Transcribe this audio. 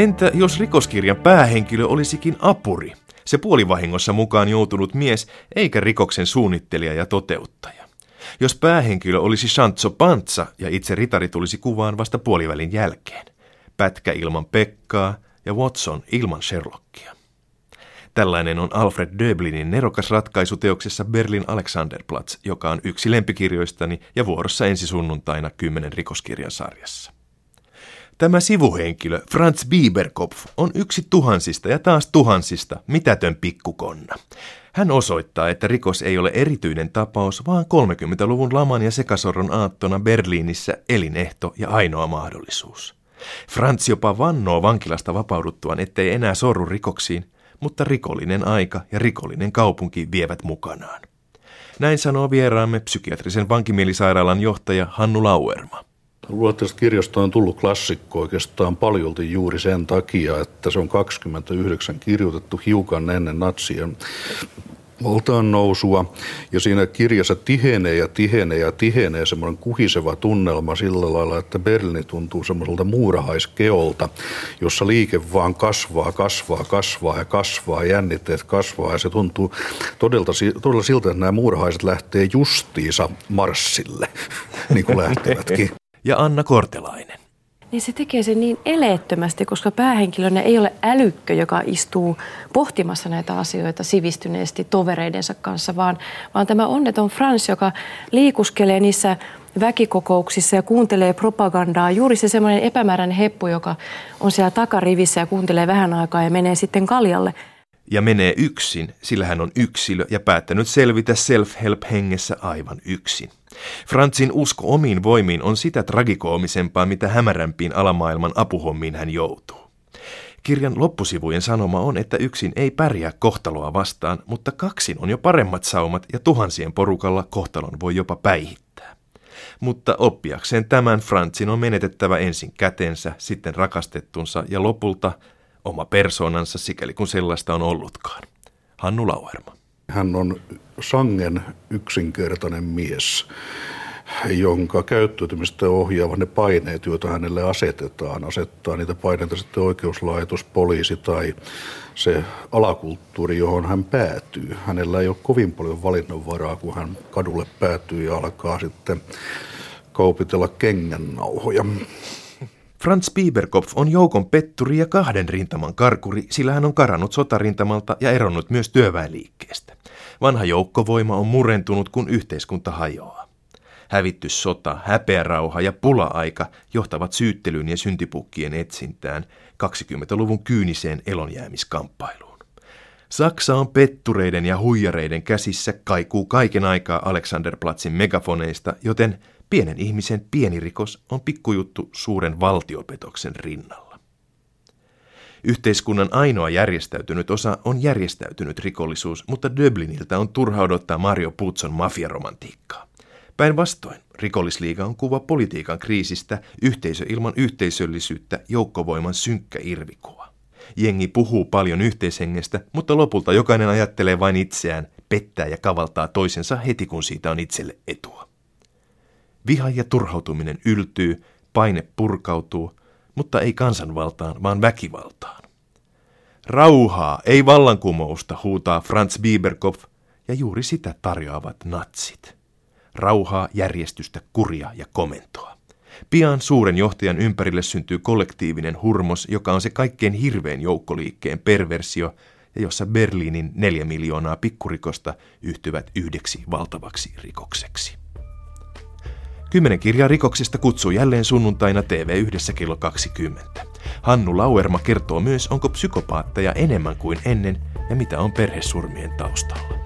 Entä jos rikoskirjan päähenkilö olisikin apuri? Se puolivahingossa mukaan joutunut mies, eikä rikoksen suunnittelija ja toteuttaja. Jos päähenkilö olisi Shantso Pantsa ja itse ritari tulisi kuvaan vasta puolivälin jälkeen. Pätkä ilman Pekkaa ja Watson ilman Sherlockia. Tällainen on Alfred Döblinin nerokas ratkaisu teoksessa Berlin Alexanderplatz, joka on yksi lempikirjoistani ja vuorossa ensi sunnuntaina kymmenen rikoskirjan sarjassa. Tämä sivuhenkilö, Franz Bieberkopf, on yksi tuhansista ja taas tuhansista mitätön pikkukonna. Hän osoittaa, että rikos ei ole erityinen tapaus, vaan 30-luvun laman ja sekasorron aattona Berliinissä elinehto ja ainoa mahdollisuus. Franz jopa vannoo vankilasta vapauduttuaan, ettei enää sorru rikoksiin, mutta rikollinen aika ja rikollinen kaupunki vievät mukanaan. Näin sanoo vieraamme psykiatrisen vankimielisairaalan johtaja Hannu Lauerma. Kirjasta on tullut klassikko oikeastaan paljolti juuri sen takia, että se on 29 kirjoitettu hiukan ennen natsien valtaan nousua. Ja siinä kirjassa tihenee ja tihenee ja tihenee semmoinen kuhiseva tunnelma sillä lailla, että Berliini tuntuu semmoiselta muurahaiskeolta, jossa liike vaan kasvaa, kasvaa, kasvaa ja kasvaa, jännitteet kasvaa. Ja se tuntuu todella, todella siltä, että nämä muurahaiset lähtee justiinsa marssille, niin kuin lähtevätkin ja Anna Kortelainen. Niin se tekee sen niin eleettömästi, koska päähenkilönä ei ole älykkö, joka istuu pohtimassa näitä asioita sivistyneesti tovereidensa kanssa, vaan, vaan tämä onneton Frans, joka liikuskelee niissä väkikokouksissa ja kuuntelee propagandaa. Juuri se semmoinen epämääräinen heppu, joka on siellä takarivissä ja kuuntelee vähän aikaa ja menee sitten kaljalle. Ja menee yksin, sillä hän on yksilö ja päättänyt selvitä self-help hengessä aivan yksin. Franzin usko omiin voimiin on sitä tragikoomisempaa, mitä hämärämpiin alamaailman apuhommiin hän joutuu. Kirjan loppusivujen sanoma on, että yksin ei pärjää kohtaloa vastaan, mutta kaksin on jo paremmat saumat ja tuhansien porukalla kohtalon voi jopa päihittää. Mutta oppiakseen tämän Franzin on menetettävä ensin kätensä, sitten rakastettunsa ja lopulta oma persoonansa, sikäli kun sellaista on ollutkaan. Hannu Lauerma. Hän on sangen yksinkertainen mies, jonka käyttäytymistä ohjaavat ne paineet, joita hänelle asetetaan. Asettaa niitä paineita sitten oikeuslaitos, poliisi tai se alakulttuuri, johon hän päätyy. Hänellä ei ole kovin paljon valinnanvaraa, kun hän kadulle päätyy ja alkaa sitten kaupitella kengännauhoja. Franz Bieberkopf on joukon petturi ja kahden rintaman karkuri, sillä hän on karannut sotarintamalta ja eronnut myös työväenliikkeestä. Vanha joukkovoima on murentunut, kun yhteiskunta hajoaa. Hävityssota, häpeärauha ja pula-aika johtavat syyttelyyn ja syntipukkien etsintään 20-luvun kyyniseen elonjäämiskamppailuun. Saksa on pettureiden ja huijareiden käsissä kaikuu kaiken aikaa Alexanderplatzin megafoneista, joten pienen ihmisen pieni rikos on pikkujuttu suuren valtiopetoksen rinnalla. Yhteiskunnan ainoa järjestäytynyt osa on järjestäytynyt rikollisuus, mutta Dublinilta on turha odottaa Mario Puzzon mafiaromantiikkaa. Päinvastoin, rikollisliiga on kuva politiikan kriisistä, yhteisö ilman yhteisöllisyyttä, joukkovoiman synkkä irvikuva. Jengi puhuu paljon yhteishengestä, mutta lopulta jokainen ajattelee vain itseään, pettää ja kavaltaa toisensa heti kun siitä on itselle etua. Viha ja turhautuminen yltyy, paine purkautuu, mutta ei kansanvaltaan, vaan väkivaltaan. Rauhaa, ei vallankumousta, huutaa Franz Bieberkopf, ja juuri sitä tarjoavat natsit. Rauhaa, järjestystä, kuria ja komentoa. Pian suuren johtajan ympärille syntyy kollektiivinen hurmos, joka on se kaikkein hirvein joukkoliikkeen perversio, ja jossa Berliinin neljä miljoonaa pikkurikosta yhtyvät yhdeksi valtavaksi rikokseksi. Kymmenen kirjaa rikoksista kutsuu jälleen sunnuntaina TV yhdessä kello 20. Hannu Lauerma kertoo myös, onko psykopaatteja enemmän kuin ennen ja mitä on perhesurmien taustalla.